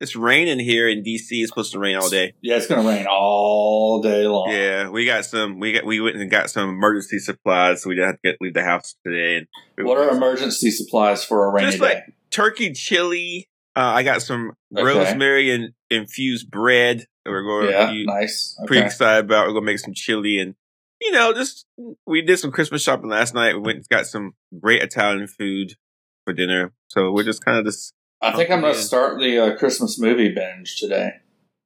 It's raining here in DC. It's supposed to rain all day. Yeah, it's gonna rain all day long. Yeah, we got some. We got we went and got some emergency supplies, so we didn't have to get, leave the house today. And What are emergency supplies for a rainy Just day? like- turkey chili? Uh, I got some Okay. rosemary and infused bread. that We're going. yeah, to nice. pretty excited about. We're gonna make some chili and you know, just we did some Christmas shopping last night. We went and got some great Italian food for dinner. So we're just kind of just I think I'm gonna start the uh, Christmas movie binge today.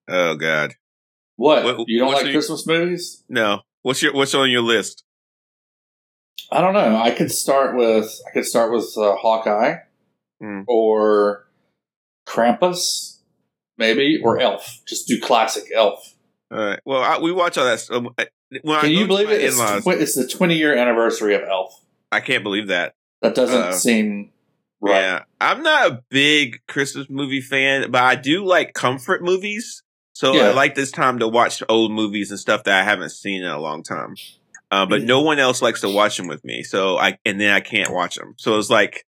oh god. What? What- you don't like your- Christmas movies? No. What's your what's on your list? I don't know. I could start with I could start with uh, Hawkeye Hmm. or Krampus, maybe, or Elf. Just do classic Elf. All right. Well, I, we watch all that. stuff. when Can go you believe it? It's, tw- it's the 20 year anniversary of Elf. I can't believe that. That doesn't Uh, seem right. Yeah, I'm not a big Christmas movie fan, but I do like comfort movies. So Yeah. I like this time to watch old movies and stuff that I haven't seen in a long time. Uh, but no one else likes to watch them with me. So I and then I can't watch them. So it's like,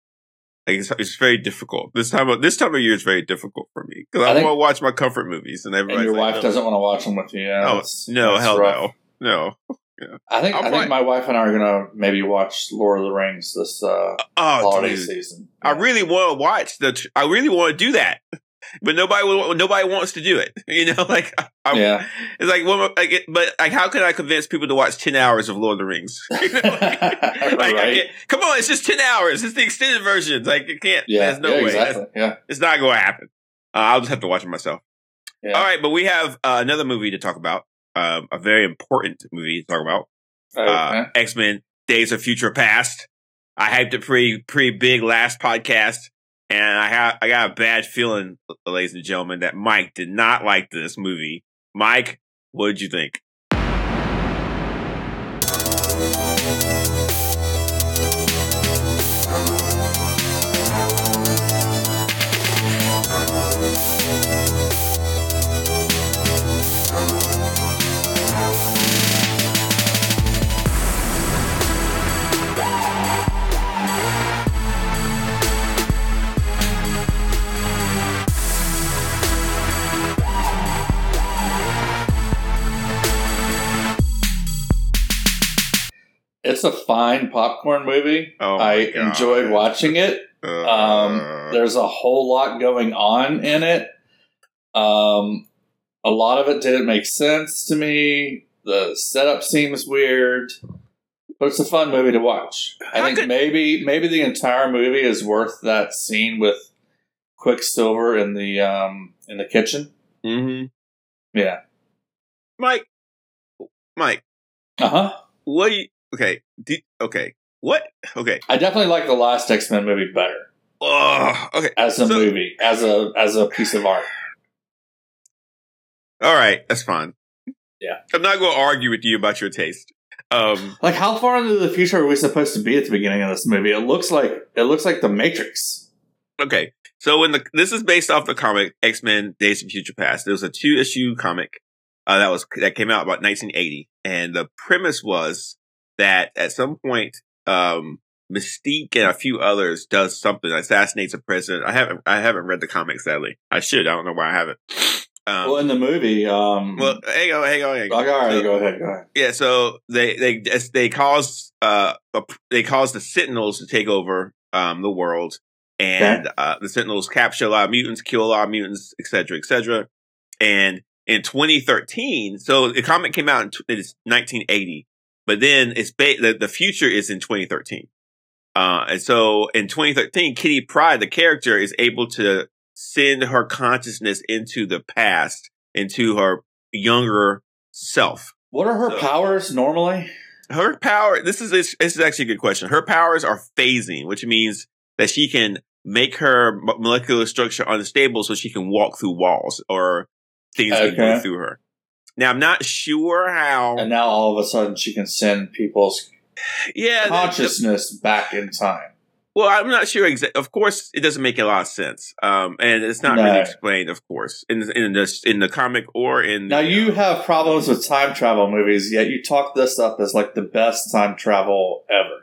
like it's, it's very difficult. This time of this time of year is very difficult for me because I I, want to watch my comfort movies, and everybody's And your like, wife no. doesn't want to watch them with you. Yeah, Oh that's- no, that's hell rough. no, no. I think I'll I think my wife and I are gonna maybe watch Lord of the Rings this uh, Oh, holiday dude. season. I really want to watch the. Tr- I really want to do that, but nobody will- nobody wants to do it. You know, like I'm, yeah. it's like, what, like, it- but like, how can I convince people to watch ten hours of Lord of the Rings? You know, like, like, right. come on, it's just ten hours. It's the extended version. Like, it can't. Yeah. there's no yeah, way. Exactly. Yeah. it's not going to happen. Uh, I'll just have to watch it myself. Yeah. All right, but we have uh, another movie to talk about. Um, a very important movie to talk about. Okay. Uh, X Men: Days of Future Past. I hyped it pretty pretty big last podcast, and I have I got a bad feeling, ladies and gentlemen, that Mike did not like this movie. Mike, what did you think? It's a fine popcorn movie. Oh, I God. enjoyed watching it. Uh, Um, there's a whole lot going on in it. Um, a lot of it didn't make sense to me. The setup seems weird, but it's a fun movie to watch. I think could- maybe maybe the entire movie is worth that scene with Quicksilver in the um in the kitchen. mhm. Yeah. Mike, Mike, Uh huh. what? Do you, okay, did, okay, what? Okay, I definitely like the last X Men movie better oh, okay. as a So- movie, as a as a piece of art. All right, that's fine. Yeah. I'm not going to argue with you about your taste. Um, Like, how far into the future are we supposed to be at the beginning of this movie? It looks like it looks like the Matrix. okay, so in the this is based off the comic X Men: Days of Future Past. There was a two issue comic uh, that was that came out about 1980, and the premise was that at some point, um, Mystique and a few others does something, assassinates a president. I haven't I haven't read the comic sadly. I should. I don't know why I haven't. Um, well, in the movie, um, well, hang on, hang on, hang on. okay, all right, So- go ahead, go ahead. Yeah, so they they they cause uh they cause the Sentinels to take over um the world, and uh, the Sentinels capture a lot of mutants, kill a lot of mutants, etc., etc. And in 2013, so the comic came out in it's 1980, but then it's ba- the the future is in 2013. Uh, and so in 2013, Kitty Pryde, the character, is able to send her consciousness into the past, into her younger self What are her So- powers normally? her power this is this is actually a good question her powers are phasing which means that she can make her molecular structure unstable so she can walk through walls or things can go through her now i'm not sure how And now all of a sudden she can send people's yeah the- the- consciousness back in time. well i'm not sure exa- of course it doesn't make a lot of sense um and it's not No. really explained of course in in the in the comic or in Now you have problems with time travel movies, yet you talk this up as like the best time travel ever.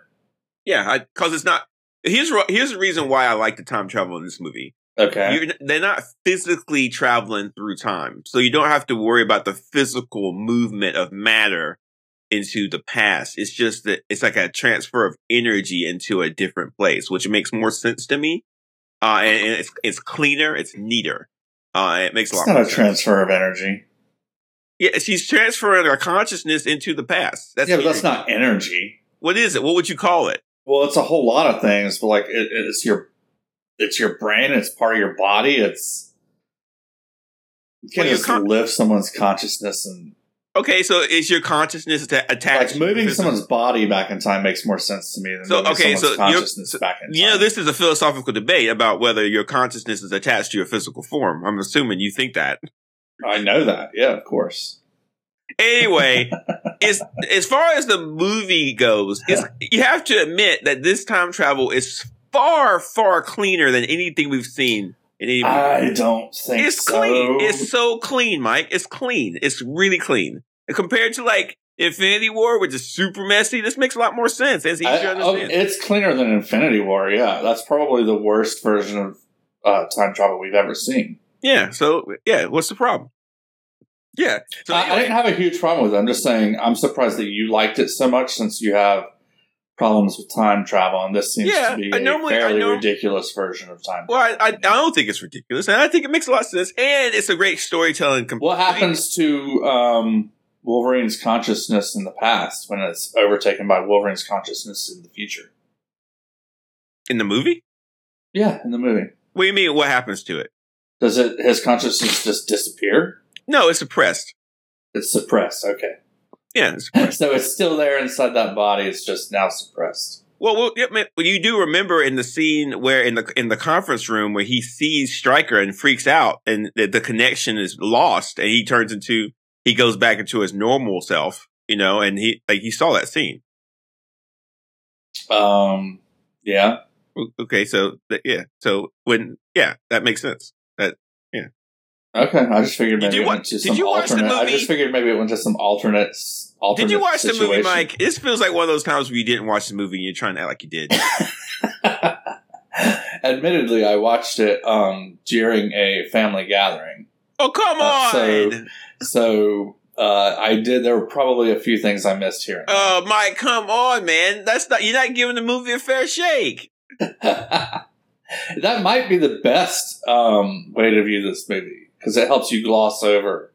Yeah, because it's not. Here's here's the reason why I like the time travel in this movie. Okay. You're, they're not physically traveling through time, so you don't have to worry about the physical movement of matter into the past. It's just that it's like a transfer of energy into a different place, which makes more sense to me. Uh, and, and it's it's cleaner, it's neater. Uh, it makes a lot. it's not more a sense. transfer of energy. Yeah, she's transferring her consciousness into the past. That's yeah, but that's not energy. What is it? What would you call it? Well, it's a whole lot of things, but like it, it's your it's your brain. It's part of your body. It's you can't Well, just con- lift someone's consciousness and Okay, so is your consciousness atta- attached? like moving someone's body back in time makes more sense to me than So, moving okay, someone's so consciousness so- back in time. You know, this is a philosophical debate about whether your consciousness is attached to your physical form. I'm assuming you think that. I know that. Yeah, of course. Anyway, as as far as the movie goes, you have to admit that this time travel is far far cleaner than anything we've seen in any movie. I don't think it's so. clean. It's so clean, Mike. It's clean. It's really clean. And compared to like Infinity War, which is super messy, this makes a lot more sense. It's easier I- to oh, understand. it's cleaner than Infinity War. Yeah, that's probably the worst version of uh, time travel we've ever seen. yeah. So yeah, what's the problem? Yeah. So I, I didn't have a huge problem with it. I'm just saying I'm surprised that you liked it so much since you have problems with time travel, and this seems Yeah, to be I a normally- fairly ridiculous version of time. well, I, I, I don't think it's ridiculous, and I think it makes a lot of sense, and it's a great storytelling. What happens to um, Wolverine's consciousness in the past when it's overtaken by Wolverine's consciousness in the future? in the movie? Yeah, in the movie. What do you mean? What happens to it? Does it his consciousness just disappear? No, it's suppressed. It's suppressed. Okay, Yeah. It's, so it's still there inside that body. It's just now suppressed. well, well, yeah, man, you do remember in the scene where in the in the conference room where he sees Stryker and freaks out, and the, the connection is lost, and he turns into he goes back into his normal self, you know, and he like he saw that scene. Um, yeah. Okay, so yeah, so when yeah, that makes sense. Okay, I just figured maybe you it went to some you watch the alternate. I just figured maybe it went to some alternate. alternate Did you watch the movie. Mike? This feels like one of those times where you didn't watch the movie and you're trying to act like you did. Admittedly, I watched it um, during a family gathering, oh come Uh, on! so- so uh, I did. There were probably a few things I missed here. Oh, Mike, come on, man. That's not you're not giving the movie a fair shake. that might be the best um, way to view this movie because it helps you gloss over.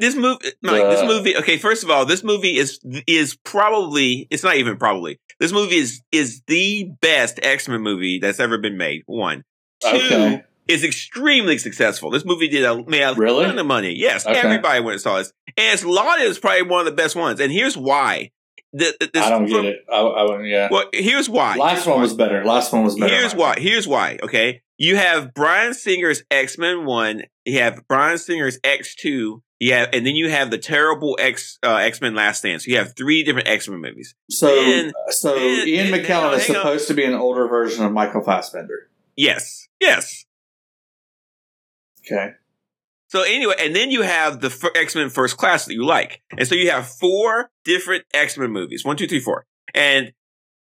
This movie, Mike, this movie. Okay, first of all, this movie is is probably it's not even probably this movie is is the best X Men movie that's ever been made. One, two Okay. is extremely successful. This movie did a made a Really? ton of money. Yes, Okay. everybody went and saw this, and it's lauded as probably one of the best ones. And here's why. The, the- this- I don't get it. I, I wouldn't- yeah. Well, here's why. Last Here's one why. was better. Last one was better. Here's why. Here's why. Okay, you have Bryan Singer's X Men One. You have Bryan Singer's X Two. You have, and then you have the terrible X uh, X Men Last Stand. So you have three different X Men movies. So, And- so and- Ian and- McKellen is hang on. supposed to be an older version of Michael Fassbender. Yes, yes. Okay. So anyway, and then you have the X Men First Class that you like, and so you have four different X Men movies. One, two, three, four. And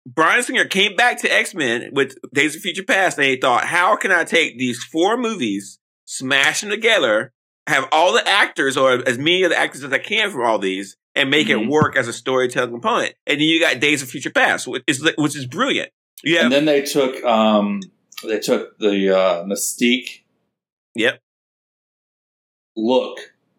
Bryan Singer came back to X Men with Days of Future Past, and he thought, how can I take these four movies, smash them together, have all the actors or as many of the actors as I can from all these, and make it Mhm. work as a storytelling component. And then you got Days of Future Past, which is which is brilliant. Have And then they took um they took the uh, Mystique yep, look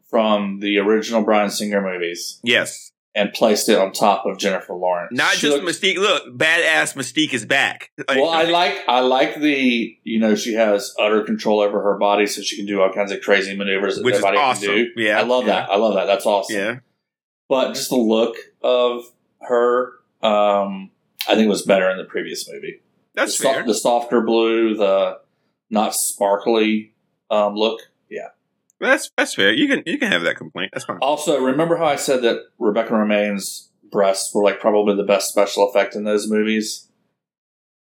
from the original Bryan Singer movies yes. and placed it on top of Jennifer Lawrence. Not She just looked- Mystique. Look, badass Mystique is back. Well, I like I like the you know she has utter control over her body, so she can do all kinds of crazy maneuvers that which nobody awesome. can do. Yeah, I love yeah, that. I love that. That's awesome. Yeah, But just the look of her, um, I think was better in the previous movie. that's the, so- fair. the softer blue, the not sparkly um, look. Yeah. That's that's fair. You can you can have that complaint. That's fine. Also, remember how I said that Rebecca Romijn's breasts were like probably the best special effect in those movies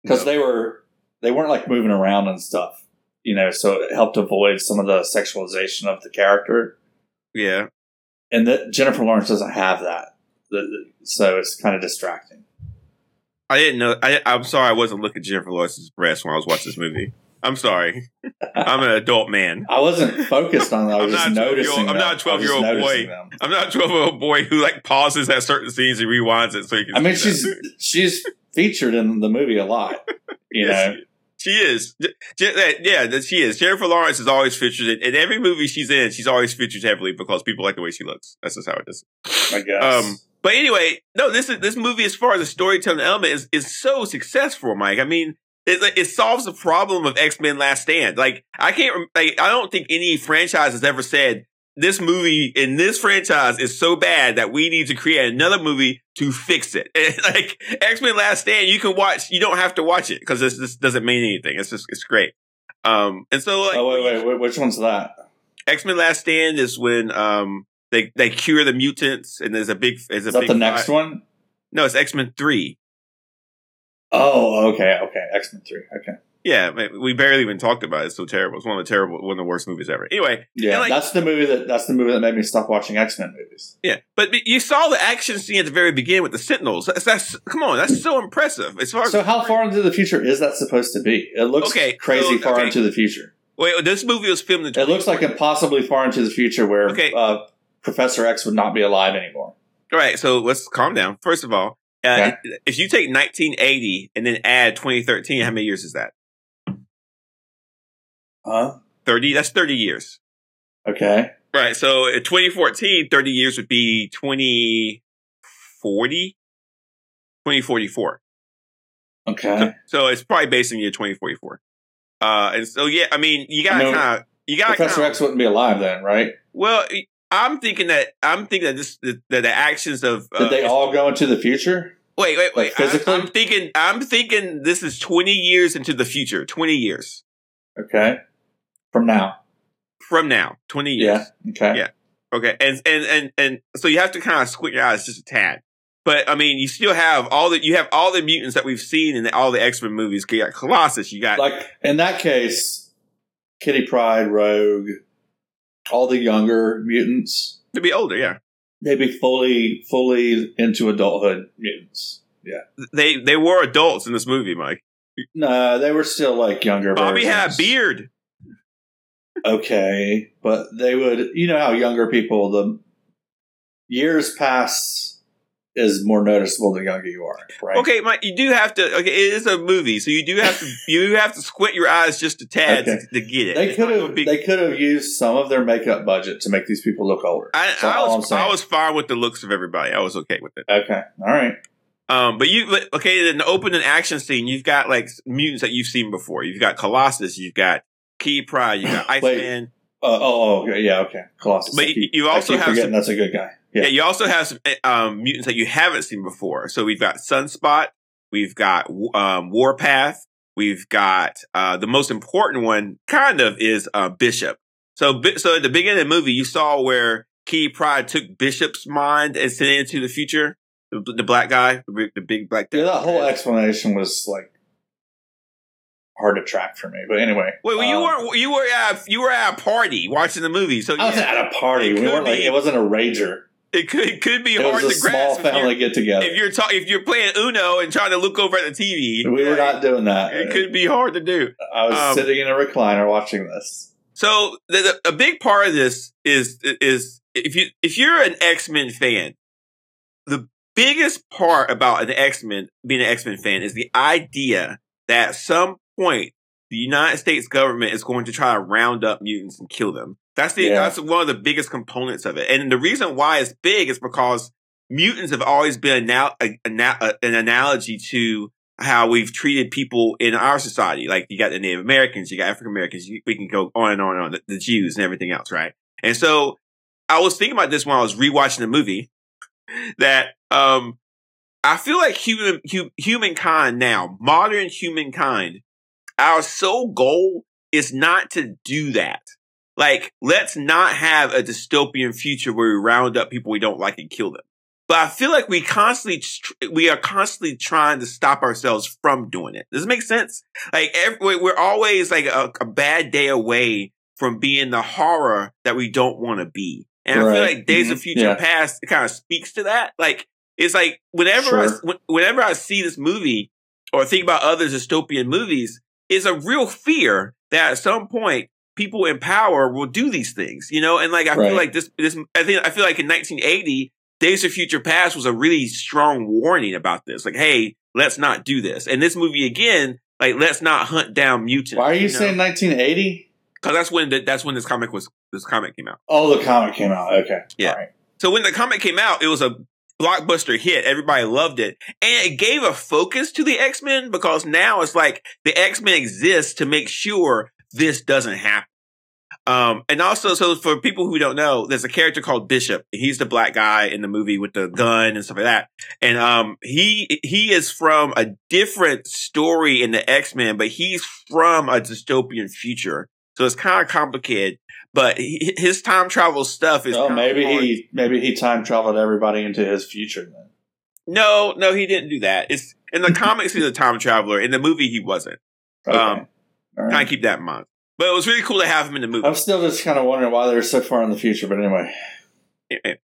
because No. they were they weren't like moving around and stuff, you know. So it helped avoid some of the sexualization of the character. Yeah, And that Jennifer Lawrence doesn't have that, so it's kind of distracting. I didn't know. I, I'm sorry, I wasn't looking at Jennifer Lawrence's breasts when I was watching this movie. I'm sorry. I'm an adult man. I wasn't focused on that. I was just not a 12-year-old noticing. I'm not a them. I was 12-year-old boy. them. I'm not a 12 year old boy who like pauses at certain scenes and rewinds it so he can. I mean, she's that. she's featured in the movie a lot. You Yes, know, She is. Yeah, she is. Jennifer Lawrence is always featured in, in every movie she's in. She's always featured heavily because people like the way she looks. That's just how it is. I guess. Um, but anyway, no, this is this movie as far as the storytelling element is is so successful, Mike. I mean, it it solves the problem of X Men Last Stand. Like I can't, like I don't think any franchise has ever said this movie in this franchise is so bad that we need to create another movie to fix it. And, like X Men Last Stand, you can watch. You don't have to watch it because this this doesn't mean anything. It's just it's great. Um, and so like oh wait, wait, wait, which one's that? X Men Last Stand is when um they they cure the mutants and there's a big there's a Is that big the next fight. one? No, it's X Men Three. Oh, okay, okay. X Men Three. Okay. Yeah, we barely even talked about it. It's so terrible. It's one of the terrible, one of the worst movies ever. Anyway, Yeah, like- that's the movie that that's the movie that made me stop watching X Men movies. yeah, but you saw the action scene at the very beginning with the Sentinels. That's, that's come on, that's so impressive. As far as So how far into the future is that supposed to be? It looks Okay, crazy so- far okay. into the future. wait, this movie was filmed in. It looks like impossibly far into the future where Okay. uh, Professor X would not be alive anymore. All right, so let's calm down. First of all, uh, if you take 1980 and then add 2013, how many years is that? Huh? 30. That's 30 years. Okay. Right. So in 2014, 30 years would be 2040, 2044. Okay. So it's probably based in year 2044. Uh, and so, yeah, I mean, you gotta kind of, you gotta Professor kind of, X wouldn't be alive then, right? well, I'm thinking that, I'm thinking that this, that the, the actions of, uh, Did they all go into the future? wait, wait, wait. like, physically? I, am thinking, I'm thinking this is 20 years into the future, 20 years Okay. From now. from now, 20 years. Yeah. Okay. Yeah. Okay, and and and and so you have to kind of squint your eyes just a tad. But I mean, you still have all the you have all the mutants that we've seen in all the X Men movies. You got Colossus, you got Like in that case, Kitty Pryde, Rogue, all the younger mutants, to be older. Yeah, they'd be fully fully into adulthood mutants. Yeah. they they were adults in this movie, Mike. No, they were still like younger. Bobby had a beard. Okay, but they would. You know how younger people the years pass is more noticeable the younger you are, right? Okay, Mike, you do have to. Okay, it is a movie, so you do have to you have to squint your eyes just a tad Okay. to, to get it. They could have big- they could have used some of their makeup budget to make these people look older. I, I was. I was fine with the looks of everybody. I was okay with it. Okay, all right. Um, but you, but- okay, in the opening action scene, you've got like mutants that you've seen before. You've got Colossus, you've got Key Pride, you've got. Iceman. Uh, oh, oh, yeah, okay. Colossus. But keep- you also have some, that's a good guy. Yeah. Yeah. you also have some um, mutants that you haven't seen before. So we've got Sunspot, we've got um, Warpath, we've got uh, the most important one, kind of, is uh, Bishop. So, so at the beginning of the movie, you saw where Key Pride took Bishop's mind and sent it into the future. The, the black guy, the big, the big black. Yeah, that whole explanation was like hard to track for me. But anyway, Wait, well, you um, weren't. You were at. You were at a party watching the movie, so I was at a party. It We weren't like it wasn't a rager. it could it could be It hard was a to grasp you're- family get together. if you're ta- if you're playing Uno and trying to look over at the TV. We were like, not doing that. It could be hard to do. I was um, sitting in a recliner watching this. So the, the, a big part of this is is if you if you're an X Men fan, the biggest part about an X Men being an X Men fan is the idea that at some point the United States government is going to try to round up mutants and kill them. That's the Yeah. that's one of the biggest components of it, and the reason why it's big is because mutants have always been anal- a, a, an analogy to how we've treated people in our society. Like you got the Native Americans, you got African Americans, we can go on and on and on, the, the Jews and everything else, right? And so I was thinking about this when I was rewatching the movie that, um, I feel like human, hu- humankind now, modern humankind, our sole goal is not to do that. Like, let's not have a dystopian future where we round up people we don't like and kill them. But I feel like we constantly, we are constantly trying to stop ourselves from doing it. Does it make sense? Like, every, we're always like a, a bad day away from being the horror that we don't want to be. And I feel like Days of Mhm. Future Yeah. Past kind of speaks to that. Like, it's like whenever I, Sure. when- whenever I see this movie or think about other dystopian movies, is a real fear that at some point people in power will do these things, you know? And like, I Right. feel like this, this, I think, I feel like in 1980, Days of Future Past was a really strong warning about this. Like, hey, let's not do this. And this movie again, like, let's not hunt down mutants. Why are you know? saying 1980? Cause that's when, the, that's when this comic was, this comic came out. Oh, the comic came out. Okay. Yeah. All right. So when the comic came out, it was a blockbuster hit. Everybody loved it. And it gave a focus to the X-Men because now it's like the X-Men exist to make sure this doesn't happen. Um, and also, so for people who don't know, there's a character called Bishop. He's the black guy in the movie with the gun and stuff like that. And, um, he, he is from a different story in the X-Men, but he's from a dystopian future. So it's kind of complicated, but he, his time travel stuff is. Oh, maybe hard. he maybe he time traveled everybody into his future then. No, no, he didn't do that. It's in the comics he's a time traveler. In the movie he wasn't. Okay. Um, right. Kind of keep that in mind. But it was really cool to have him in the movie. I'm still just kind of wondering why they're so far in the future, but anyway.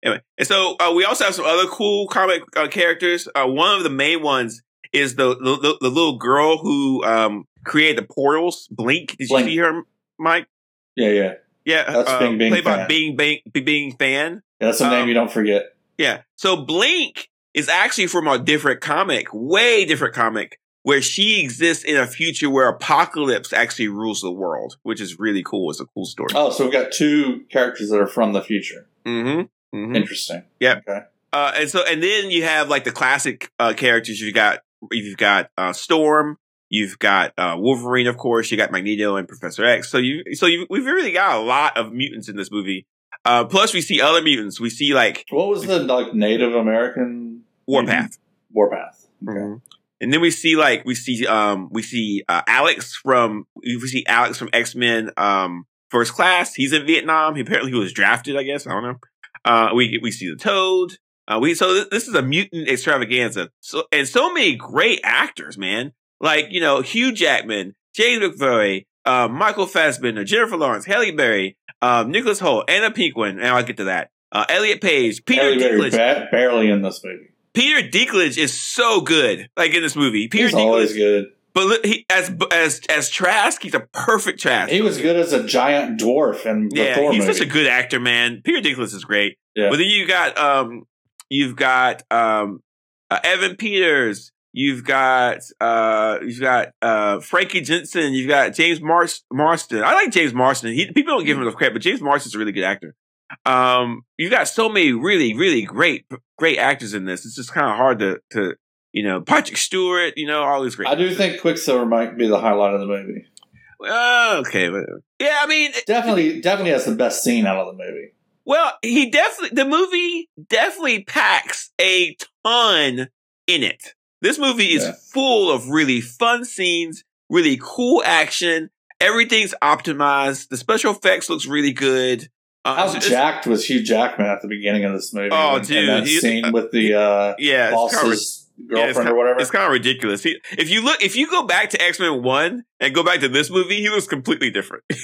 Anyway, and so uh, we also have some other cool comic uh, characters. Uh, one of the main ones is the the, the, the little girl who um, created the portals. Blink. Did Blink. you see her, Mike? Yeah, yeah. Yeah, That's uh, Bing Bing played by Fan. Bing Bing Bing Fan. Yeah, that's a name Um, you don't forget. Yeah. So Blink is actually from a different comic, way different comic, where she exists in a future where Apocalypse actually rules the world, which is really cool. It's a cool story. Oh, so we've got two characters that are from the future. Mm-hmm. mm-hmm. Interesting. Yeah. Okay. Uh, and so, and then you have like the classic uh, characters. You've got you've got uh, Storm. You've got uh, Wolverine, of course. You got Magneto and Professor X. So you, so you, we've really got a lot of mutants in this movie. Uh, plus, we see other mutants. We see like What was the like Native American Warpath. Warpath? Okay. Mhm. And then we see like we see um we see uh, Alex from we see Alex from X Men um First Class. He's in Vietnam. He apparently he was drafted. I guess I don't know. Uh, we we see the Toad. Uh, we so th- this is a mutant extravaganza. So and so many great actors, man. Like you know Hugh Jackman, James McAvoy, uh, Michael Fassbender, Jennifer Lawrence, Halle Berry, um, Nicholas Hoult, Anna Paquin. And I'll get to that. Uh, Elliot Page, Peter Halle Dinklage. ba- barely in this movie. Peter Dinklage is so good, like in this movie. Peter He's always good. but look, he, as as as Trask, he's a perfect Trask. He was good as a giant dwarf in the yeah, Thor he's movie. such a good actor, man. Peter Dinklage is great. Yeah. But then you got um, you've got um, uh, Evan Peters. You've got uh, you've got uh, Famke Janssen. You've got James Mars- Marsden. I like James Marsden. He, people don't give him enough credit, but James Marsden's a really good actor. Um, you've got so many really, really great, great actors in this. It's just kind of hard to, to, you know, Patrick Stewart. You know, all these great. I do think Quicksilver might be the highlight of the movie. Uh, okay, whatever. Yeah, I mean, Definitely, definitely has the best scene out of the movie. well, he definitely the movie definitely packs a ton in it. This movie is Yeah. full of really fun scenes, really cool action. Everything's optimized. The special effects looks really good. Uh, How jacked was Hugh Jackman at the beginning of this movie? Oh, And- and dude, that he- scene with the uh, yeah, boss's Yeah, girlfriend kind- or whatever. It's kind of ridiculous. He, if you look, if you go back to X Men One and go back to this movie, he looks completely different. in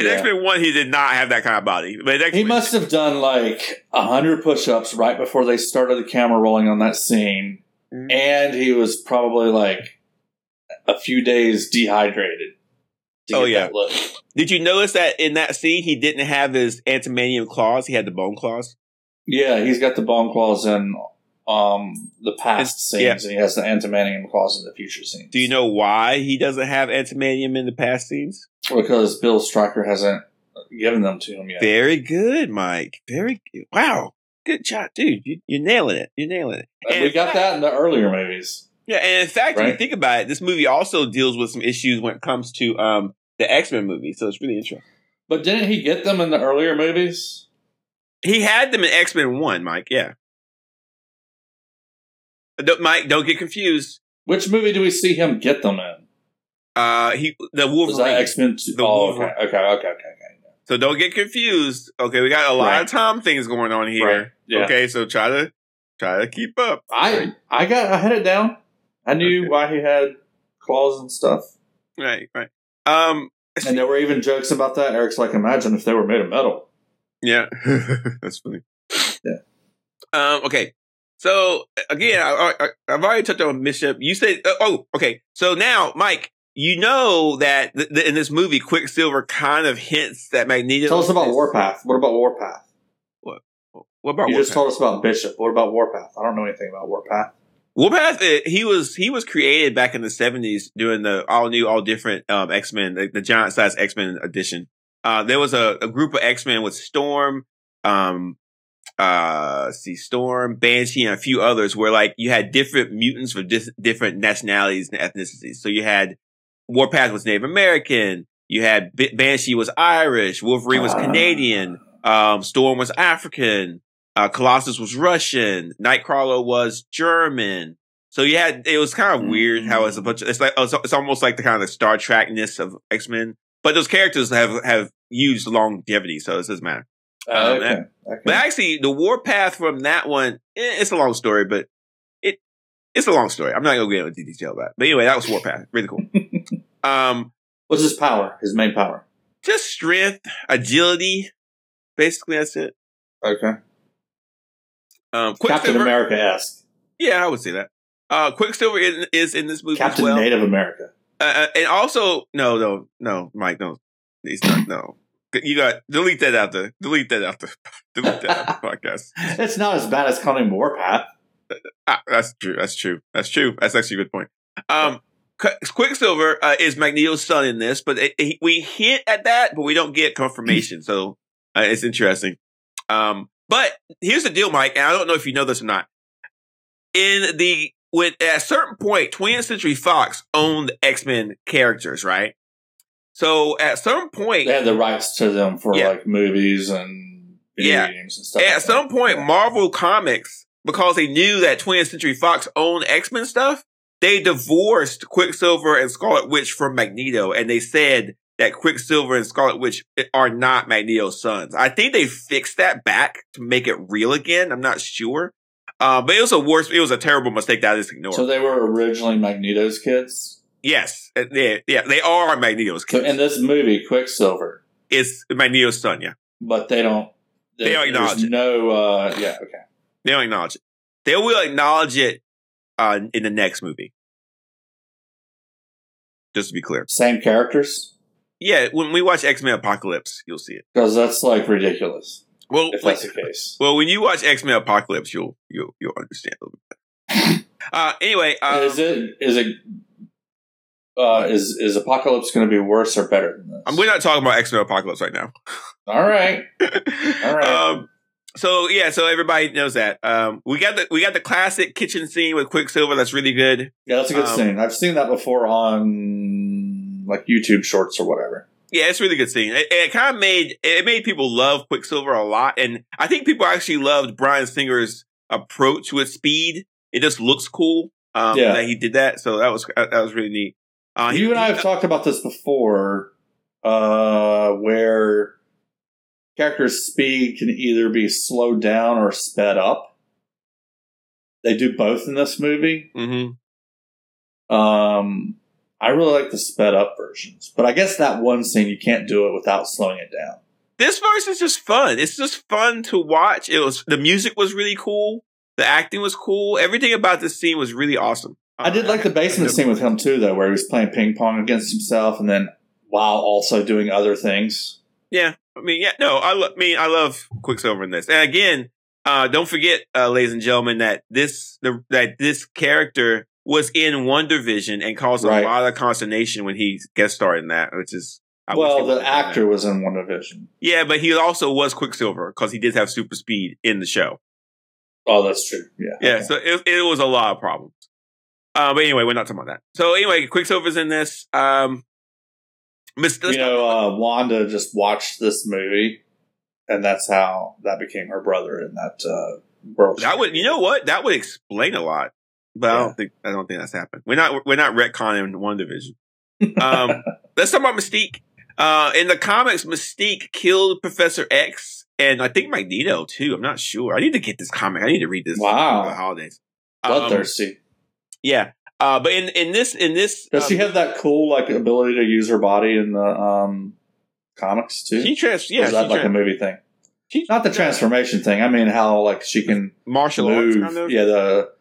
Yeah. X Men One, he did not have that kind of body. But He must have done like a hundred push-ups right before they started the camera rolling on that scene. And he was probably like a few days dehydrated. Oh, yeah. look. Did you notice that in that scene he didn't have his adamantium claws? He had the bone claws. Yeah, he's got the bone claws in um the past It's- scenes, yeah. and he has the adamantium claws in the future scenes. Do you know why he doesn't have adamantium in the past scenes? Because Bill Stryker hasn't given them to him yet. Very good, Mike. Very good. Wow. Good job, dude. You, you're nailing it. You're nailing it. And we got fact- that in the earlier movies. Yeah, and in fact, if you think about it, this movie also deals with some issues when it comes to um the X Men movie. So it's really interesting. But didn't he get them in the earlier movies? He had them in X Men One, Mike. Yeah. Don't, Mike, don't get confused. Which movie do we see him get them in? Uh, he the Wolverine. X Men? The Oh, Wolverine. okay, okay, okay, okay, okay. So don't get confused. Okay, we got a lot Right. of Tom things going on here. Right. Yeah. Okay, so try to try to keep up. I I got I had it down. I knew Okay. why he had claws and stuff. Right, right. Um, And there were even jokes about that. Eric's like, imagine if they were made of metal. yeah, that's funny. Yeah. Um. Okay. So again, I, I, I've already touched on Bishop. You said, uh, oh, okay. So now, Mike, you know that th- th- in this movie, Quicksilver kind of hints that Magneto. Tell us about is- Warpath. What about Warpath? What about Warpath? You Warpath? just told us about Bishop. What about Warpath? I don't know anything about Warpath. Warpath, uh, he was he was created back in the seventies during the all new, all different um, X Men, the, the giant size X Men edition. Uh, there was a, a group of X Men with Storm, um, uh, see, Storm, Banshee, and a few others, where like you had different mutants dis- different nationalities and ethnicities. So you had Warpath was Native American, you had B- Banshee was Irish, Wolverine was. Canadian, um, Storm was African, uh, Colossus was Russian, Nightcrawler was German. So you had it was kind of weird how it's a bunch. Of, it's like it's, it's almost like the kind of Star Trekness of X Men, but those characters have have used longevity, so it doesn't matter. Um, okay. okay. But actually, the warpath from that one, eh, it's a long story, but it it's a long story. I'm not gonna get into detail about it. But anyway, that was warpath. Really cool. um, What's his power? His main power? just strength, agility. Basically, that's it. Okay. Um, Captain. America esque. Yeah, I would say that. Uh, Quicksilver is, is in this movie Captain as well. Native America. Uh, uh, and also, no, no, no, Mike, no, he's not. No, you got delete that out the delete that out the delete that out the podcast. It's not as bad as calling him Warpath. Ah, that's true. That's true. That's true. That's actually a good point. Um, Quicksilver uh, is Magneto's son in this, but it, he, we hint at that, but we don't get confirmation. so uh, it's interesting. Um, but here's the deal, Mike, and I don't know if you know this or not. In the when at a certain point, 20th Century Fox owned X Men characters, right? So at some point, They had the rights to them for Yeah. like movies and video Yeah. games and stuff. at like some that. point, Yeah. Marvel Comics, because they knew that 20th Century Fox owned X Men stuff, they divorced Quicksilver and Scarlet Witch from Magneto, and they said that Quicksilver and Scarlet Witch are not Magneto's sons. I think they fixed that back to make it real again. I'm not sure. Uh, but it was a worse, it was a terrible mistake that I just ignored. So they were originally Magneto's kids. yes, uh, yeah, they are Magneto's So kids. in this movie, Quicksilver, is Magneto's son, yeah. but they don't. They don't acknowledge it. No. Uh, yeah. Okay. They don't acknowledge it. They will acknowledge it uh, in the next movie. Just to be clear. Same characters Yeah, when we watch X Men Apocalypse, you'll see it. because that's like ridiculous Well, if that's the case. well, when you watch X Men Apocalypse, you'll you'll you'll understand a little bit. uh, anyway, um, is it? Is it? Uh, is is Apocalypse going to be worse or better than this? um, we're not talking about X Men Apocalypse right now. All right. All right. Um, so yeah, so everybody knows that. Um, we got the we got the classic kitchen scene with Quicksilver. That's really good. Yeah, that's a good um, scene. I've seen that before on like YouTube Shorts or whatever. Yeah, it's a really good scene. It, it kind of made it made people love Quicksilver a lot, and I think people actually loved Bryan Singer's approach with speed. It just looks cool um, Yeah. that he did that. So that was that was really neat. Uh, he- you and I he- have talked about this before, uh, where characters' speed can either be slowed down or sped up. They do both in this movie. Mhm. Um, I really like the sped up versions, but I guess that one scene you can't do it without slowing it down. This verse is just fun. It's just fun to watch. It was the music was really cool. The acting was cool. Everything about this scene was really awesome. I did like the basement scene with him too, though, where he was playing ping pong against himself, and then while also doing other things. Yeah, I mean, yeah, no, I, lo- I mean, I love Quicksilver in this. And again, uh, don't forget, uh, ladies and gentlemen, that this the, that this character was in WandaVision and caused Right. a lot of consternation when he guest starred in that, which is I well, the done that. actor was in WandaVision. Yeah, but he also was Quicksilver because he did have super speed in the show. Oh, that's true. Yeah. Yeah, okay. so it, it was a lot of problems. Uh, but anyway, we're not talking about that. So anyway, Quicksilver's in this. Um, Mr. you know, uh, Wanda just watched this movie, and that's how that became her brother in that uh, world. That would, you know what? That would explain a lot. But I don't think I don't think that's happened. We're not we're not retconning WandaVision. Um, let's talk about Mystique. Uh, in the comics, Mystique killed Professor X and I think Magneto too. I'm not sure. I need to get this comic. I need to read this. Wow. for the holidays. Um, bloodthirsty. yeah. Uh, but in in this in this, Does um, she have that cool like ability to use her body in the um, comics too? She trans. Or Yeah, is that like a movie thing? she- Not the transformation thing. I mean, how like she can martial arts kind of. Yeah, the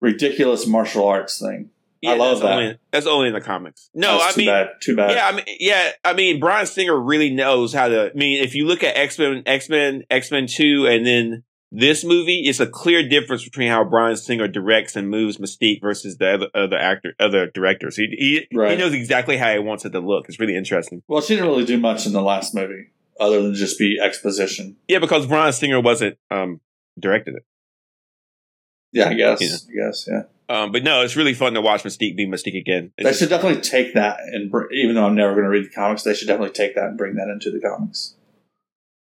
ridiculous martial arts thing. I love that's that. Only, that's only in the comics. No, That's I too mean, bad. Too bad. yeah, I mean, yeah, I mean, Bryan Singer really knows how to. I mean, if you look at X Men, X Men, X Men Two, and then this movie, is a clear difference between how Bryan Singer directs and moves Mystique versus the other other actor, other directors. He he, he knows exactly how he wants it to look. It's really interesting. Well, she didn't really do much in the last movie other than just be exposition. Yeah, because Bryan Singer wasn't um directed it. Yeah, I guess. Yeah. I guess. Yeah. Um, but no, it's really fun to watch Mystique be Mystique again. It's They just- should definitely take that and br- even though I'm never going to read the comics, they should definitely take that and bring that into the comics.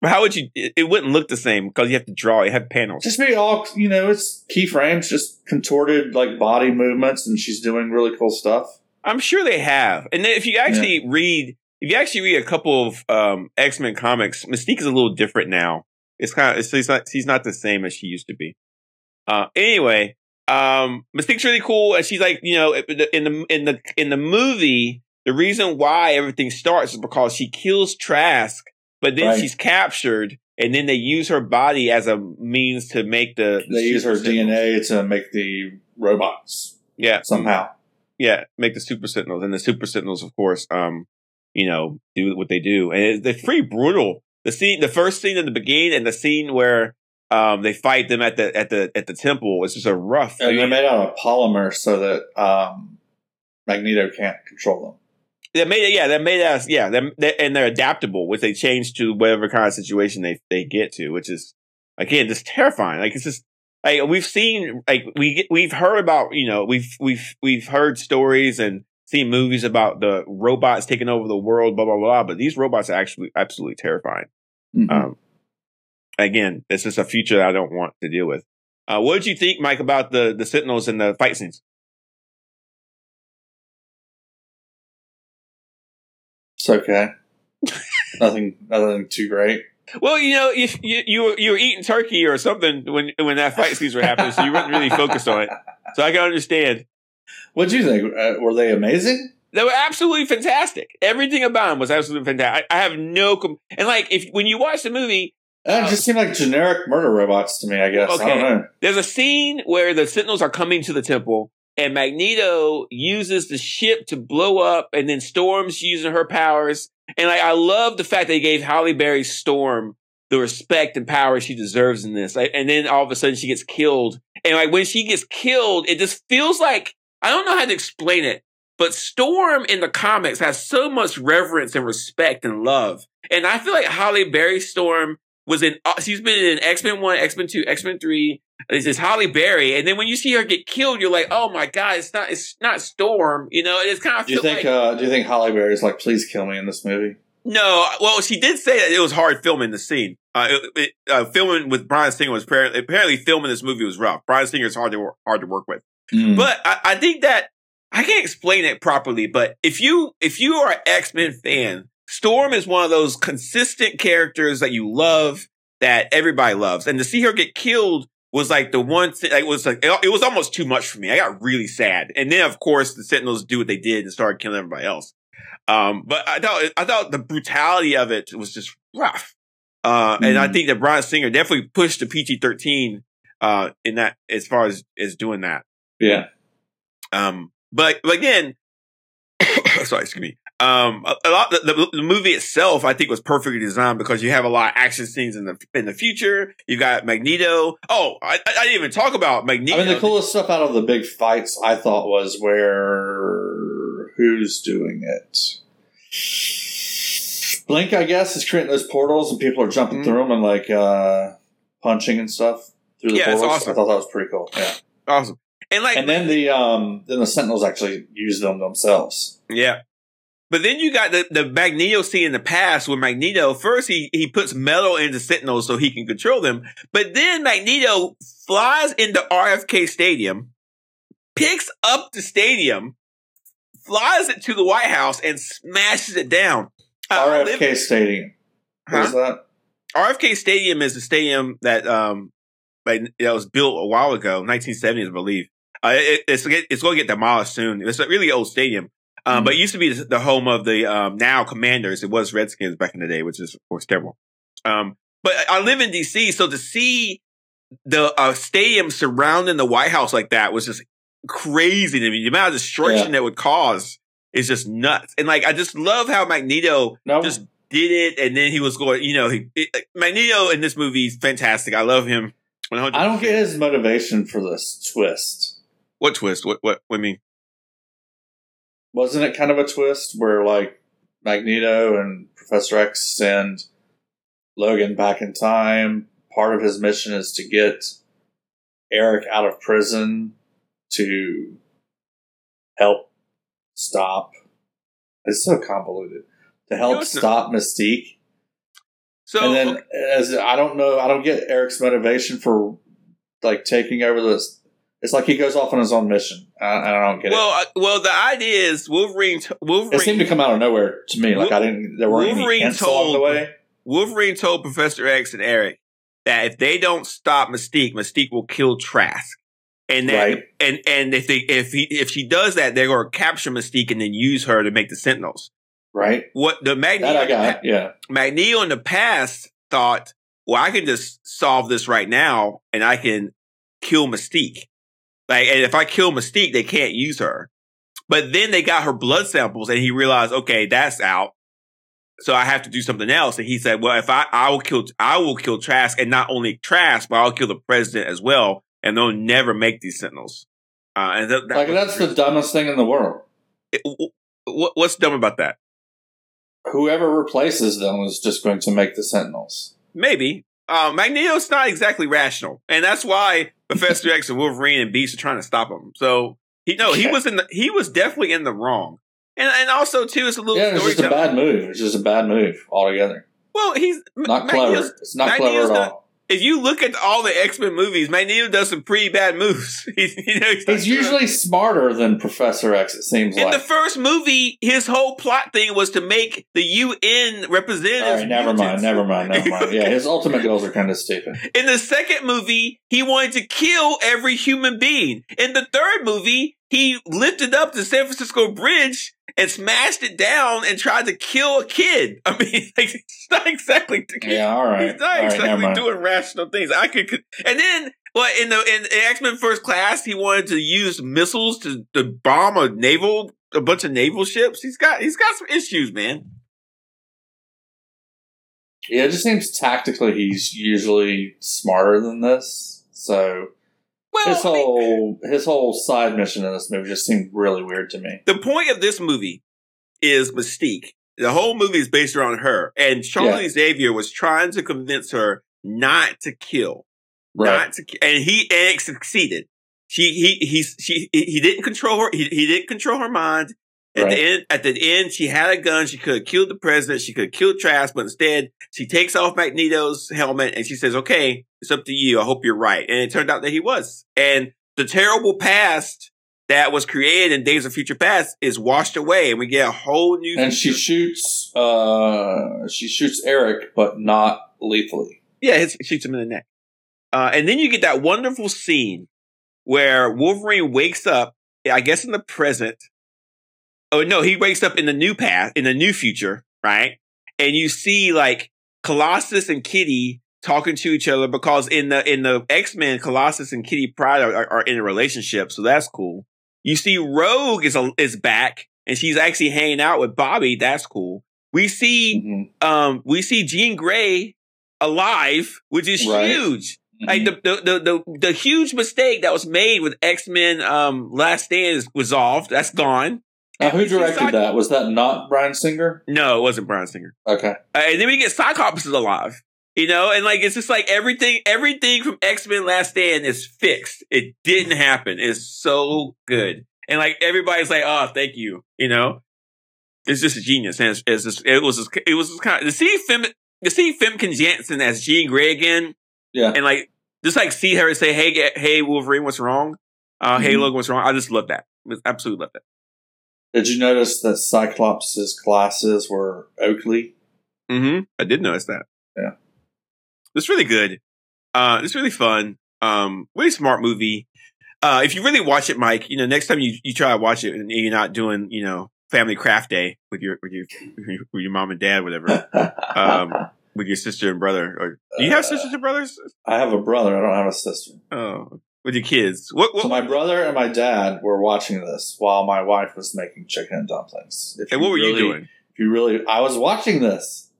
But how would you? It, wouldn't look the same because you have to draw. You have panels. Just maybe all you know, it's keyframes, just contorted like body movements, and she's doing really cool stuff. I'm sure they have. And if you actually read, if you actually read a couple of um, X Men comics, Mystique is a little different now. It's kind of it's, she's not she's not the same as she used to be. Uh, anyway, um, Mystique's really cool, and she's like you know in the in the in the movie, the reason why everything starts is because she kills Trask, but then Right. she's captured, and then they use her body as a means to make the They use her DNA to make the robots Yeah, somehow. yeah, make the Super Sentinels, and the Super Sentinels, of course, um, you know, do what they do, and it, it's pretty brutal. The scene, the first scene in the beginning, and the scene where um they fight them at the at the at the temple is just a rough. And they're made out of polymer so that um, Magneto can't control them. They made yeah, they made us, yeah, they're, they and they're adaptable, which they change to whatever kind of situation they they get to, which is again just terrifying. Like it's just like we've seen, like we get, we've heard about, you know, we've we've we've heard stories and seen movies about the robots taking over the world, blah blah blah. But these robots are actually absolutely terrifying. Mhm. Um, again, this is a future that I don't want to deal with. Uh, what did you think, Mike, about the the Sentinels and the fight scenes? It's okay. nothing, nothing too great. Well, you know, if you you were, you were eating turkey or something when when that fight scenes were happening, so you weren't really focused on it. So I can understand. What'd you think? Uh, were they amazing? They were absolutely fantastic. Everything about them was absolutely fantastic. I, I have no com- and like if when you watch the movie, Uh, it just seemed like generic murder robots to me. I guess I Okay. don't know. there's a scene where the Sentinels are coming to the temple, and Magneto uses the ship to blow up, and then Storm's using her powers. And like, I love the fact they gave Halle Berry Storm the respect and power she deserves in this. And then all of a sudden she gets killed, and like when she gets killed, it just feels like I don't know how to explain it. But Storm in the comics has so much reverence and respect and love. And I feel like Halle Berry Storm was in, uh, she's been in X Men 1, X Men 2, X Men 3. This is Halle Berry. And then when you see her get killed, you're like, oh my God, it's not, it's not Storm. You know, it's kind of Do you think? like, uh, do you think Halle Berry's like, please kill me in this movie? no, well, she did say that it was hard filming the scene. Uh, it, it, uh, filming with Bryan Singer was apparently, apparently filming this movie was rough. Bryan Singer is hard to work, hard to work with. Mm. But I, I think that I can't explain it properly. But if you if you are an X Men fan, Storm is one of those consistent characters that you love, that everybody loves, and to see her get killed was like the one thing. Like, it was like it was almost too much for me. I got really sad, and then of course the Sentinels do what they did and started killing everybody else. Um, but I thought I thought the brutality of it was just rough. Uh, and I Mhm. think that Bryan Singer definitely pushed the PG thirteen uh in that as far as as doing that. yeah. Um, but, but again, sorry, excuse me. Um, a, a lot the, the, movie itself, I think, was perfectly designed because you have a lot of action scenes in the in the future. You got Magneto. Oh, I, I didn't even talk about Magneto. I mean, the coolest stuff out of the big fights, I thought, was where who's doing it. Blink, I guess, is creating those portals, and people are jumping Mhm. through them and like uh, punching and stuff through the Yeah, portals. awesome. I thought that was pretty cool. Yeah, awesome, and like, and then the um, then the Sentinels actually use them themselves. yeah. But then you got the, the Magneto scene in the past where Magneto first he he puts metal into Sentinels so he can control them, but then Magneto flies into RFK Stadium, picks up the stadium, flies it to the White House, and smashes it down. Uh, RFK Stadium. What is that? RFK Stadium is a stadium that um like that was built a while ago, 1970s, I believe. Uh, it, it's it's going to get demolished soon. It's a really old stadium, um, Mhm. but it used to be the home of the um, now Commanders. It was Redskins back in the day, which is of course terrible. Um, but I live in DC, so to see the uh, stadium surrounding the White House like that was just crazy to me. The amount of destruction Yeah. that would cause is just nuts. And like, I just love how Magneto No, just did it, and then he was going. You know, he, it, Magneto in this movie is fantastic. I love him. 100%. I don't get his motivation for this twist. what twist. What what? What I mean? Wasn't it kind of a twist where like Magneto and Professor X send Logan back in time? Part of his mission is to get Eric out of prison to help stop. It's so convoluted. To help No, it's not. stop Mystique. So and then as I don't know, I don't get Eric's motivation for like taking over this. It's like he goes off on his own mission. I, I don't get it. well, well, the idea is Wolverine. Wolverine It seemed to come out of nowhere to me. Like I didn't. There weren't Wolverine any hints along the told- way. Wolverine told Professor X and Eric that if they don't stop Mystique, Mystique will kill Trask. And that, Right. and and if they if he if she does that, they're going to capture Mystique and then use her to make the Sentinels. Right. What the Magneto That I got. Yeah. Magneto in the past thought, well, I can just solve this right now and I can kill Mystique. Like, and if I kill Mystique, they can't use her. But then they got her blood samples and he realized, okay, that's out. So I have to do something else. And he said, well, if I, I will kill, I will kill Trask and not only Trask, but I'll kill the president as well. And they'll never make these sentinels. Uh, and that, that Like that's the dumbest thing in the world. it- what, what's dumb about that? Whoever replaces them is just going to make the Sentinels. Maybe. Uh, Magneto's not exactly rational, and that's why Professor X and Wolverine and Beast are trying to stop him. So he no, he was in the he was definitely in the wrong, and and also too, it's a little Yeah, it's just a bad move. It's just a bad move altogether. Well, he's Not Magneto's- clever. It's not Magneto's clever at not- all. If you look at all the X Men movies, Magneto does some pretty bad moves. he's, you know, he's, He's usually smarter than Professor X. It seems in like. the first movie, his whole plot thing was to make the UN representatives. right, never mind, never mind, never mind. Yeah, his ultimate goals are kind of stupid. In the second movie, he wanted to kill every human being. In the third movie, he lifted up the San Francisco Bridge and smashed it down and tried to kill a kid. I mean, like, it's not exactly. Yeah, all right, He's not all right, exactly mind. doing rational things. I could, could and then, well, in the in, X Men First Class, he wanted to use missiles to, to bomb a naval, a bunch of naval ships. He's got he's got some issues, man. Yeah, it just seems tactically he's usually smarter than this. So Well, his I mean- whole his whole side mission in this movie just seemed really weird to me. the point of this movie is Mystique. The whole movie is based around her, and Charlie Yeah. Xavier was trying to convince her not to kill, Right. not to, and he and it succeeded. She he he she he didn't control her. He, he didn't control her mind. At Right. the end, at the end, she had a gun. She could have killed the president. She could have killed Trask, but instead, she takes off Magneto's helmet and she says, "Okay, it's up to you. I hope you're right." And it turned out that he was. And the terrible past that was created in Days of Future Past is washed away, and we get a whole new. and she shoots uh she shoots Eric, but not lethally. yeah, it shoots him in the neck. Uh, and then you get that wonderful scene where Wolverine wakes up. I guess in the present. Oh no, he wakes up in the new path, in the new future, right? And you see like Colossus and Kitty talking to each other because in the in the X Men, Colossus and Kitty Pryde are, are, are in a relationship, so that's cool. You see Rogue is a, is back, and she's actually hanging out with Bobby. That's cool. We see Mhm. um we see Jean Grey alive, which is Right. huge. Like Mhm. the, the the the the huge mistake that was made with X Men um Last Stand is resolved. That's gone. Now, who directed that? Was that not Bryan Singer? No, it wasn't Bryan Singer. Okay. Uh, and then we get Cyclops is alive. You know, and like it's just like everything everything from X Men Last Stand is fixed. It didn't happen. It's so good, and like everybody's like, oh, thank you. You know, it's just a genius. And it's, it's just, it was just, it was just kind of to see Fem to see Famke Janssen as Jean Grey again. Yeah. and like just like see her and say, "Hey, hey, Wolverine, what's wrong? Uh, Hey, Mhm. Logan, what's wrong?" I just love that. I Absolutely love that. Did you notice that Cyclops' glasses were Oakley? Mm-hmm. I did notice that. Yeah. it's really good. Uh, it's really fun. Um, really smart movie. Uh, if you really watch it, Mike, you know, next time you, you try to watch it and you're not doing, you know, family craft day with your with your with your mom and dad, whatever, um, with your sister and brother, or do you have Uh, sisters and brothers? I have a brother. I don't have a sister. Oh, with your kids. What? what So my brother and my dad were watching this while my wife was making chicken and dumplings. If and what were you doing? If you really, I was watching this.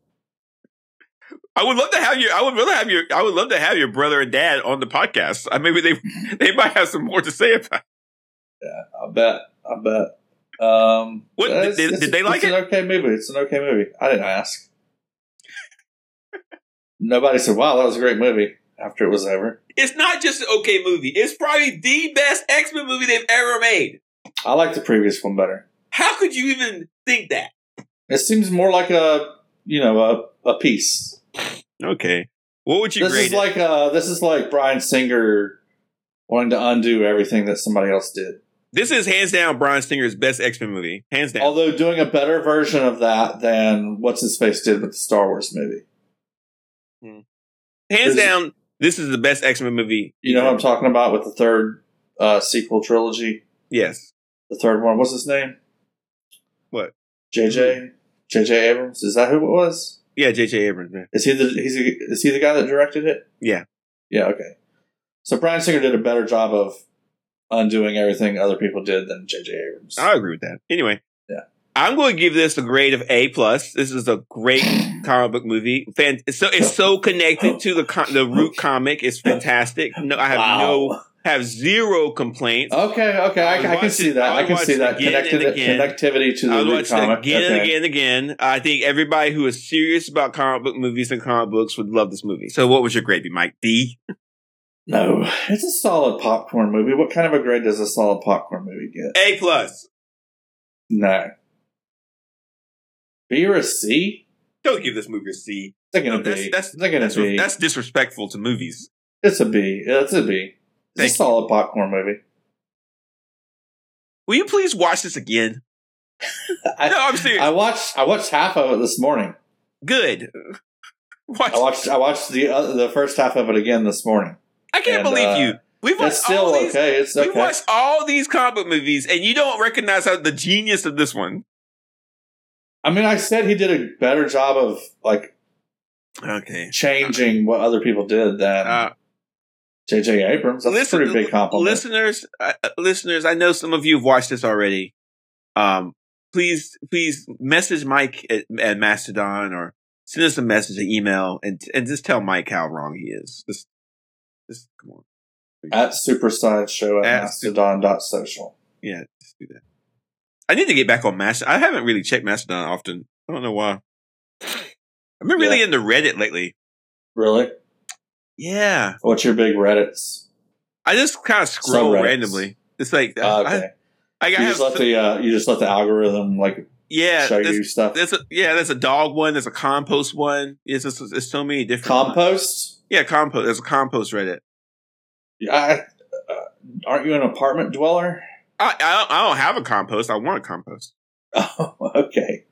I would love to have you. I would really have your. I would love to have your brother and dad on the podcast. I maybe they they might have some more to say about. it. I bet. I bet. Um, What- it's- did- it's- did they like it's an okay movie. It's an okay movie. I didn't ask. Nobody said, "Wow, that was a great movie." After it was over, It's not just an okay movie. It's probably the best X Men movie they've ever made. I like the previous one better. How could you even think that? It seems more like a, you know, a a piece. Okay, what would you This rate is it? like uh this is like Bryan Singer wanting to undo everything that somebody else did. This is hands down Bryan Singer's best X Men movie. Hands down. Although doing a better version of that than what's his face did with the Star Wars movie. hands there's- down, this is the best X Men movie. You know what I'm talking about with the third uh sequel trilogy? Yes. The third one. What's his name? What? JJ? JJ Abrams? Is that who it was? Yeah, J.J. Abrams. Man. Is he the he's a, is he the guy that directed it? Yeah. Yeah, okay. So Bryan Singer did a better job of undoing everything other people did than JJ Abrams. I agree with that. Anyway, Yeah. I'm going to give this a grade of A plus. This is a great comic book movie. Fan- it's so it's so connected to the the root comic. It's fantastic. No, I have no have zero complaints. Okay, okay, I I, I can see that. I I can see that connected connectivity to the I root comic. again and Okay. again and again. I think everybody who is serious about comic book movies and comic books would love this movie. So, what was your grade be, Mike? D. No, it's a solid popcorn movie. What kind of a grade does a solid popcorn movie get? A plus. No. B or a C? Don't give this movie a C. It's gonna No, that's- be. that's- gonna That's, be. that's disrespectful to movies. it's a B. It's a B. It's Thank a you. popcorn movie. Will you please watch this again? I, No, I'm serious. I watched. I watched half of it this morning. Good. Watch. I watched. I watched the uh, the first half of it again this morning. I can't and, believe uh, you. We've watched still all these. okay. It's We've watched all these comic movies, and you don't recognize how the genius of this one. I mean, I said he did a better job of like Okay. changing what other people did than Uh, J.J. Abrams. That's listen- a pretty big compliment. listeners, uh, listeners, I know some of you have watched this already. Um, please, please message Mike at, at Mastodon or send us a message, an email, and and just tell Mike how wrong he is. Just, just come on. at Superside at, At mastodon.social. Yeah, just do that. I need to get back on Mastodon. I haven't really checked Mastodon often. I don't know why. I've been really Yeah. into Reddit lately. Really? Yeah, What's your big Reddits? I just kind of scroll randomly. It's like Uh, I, okay. I, I you just let the uh, you just let the algorithm like yeah. show you stuff. There's a yeah, there's a dog one. There's a compost one. It's just, there's so many different. Compost? Yeah, compost. There's a compost Reddit. Yeah, I, uh, aren't you an apartment dweller? I I don't, I don't have a compost. I want a compost. Oh, okay.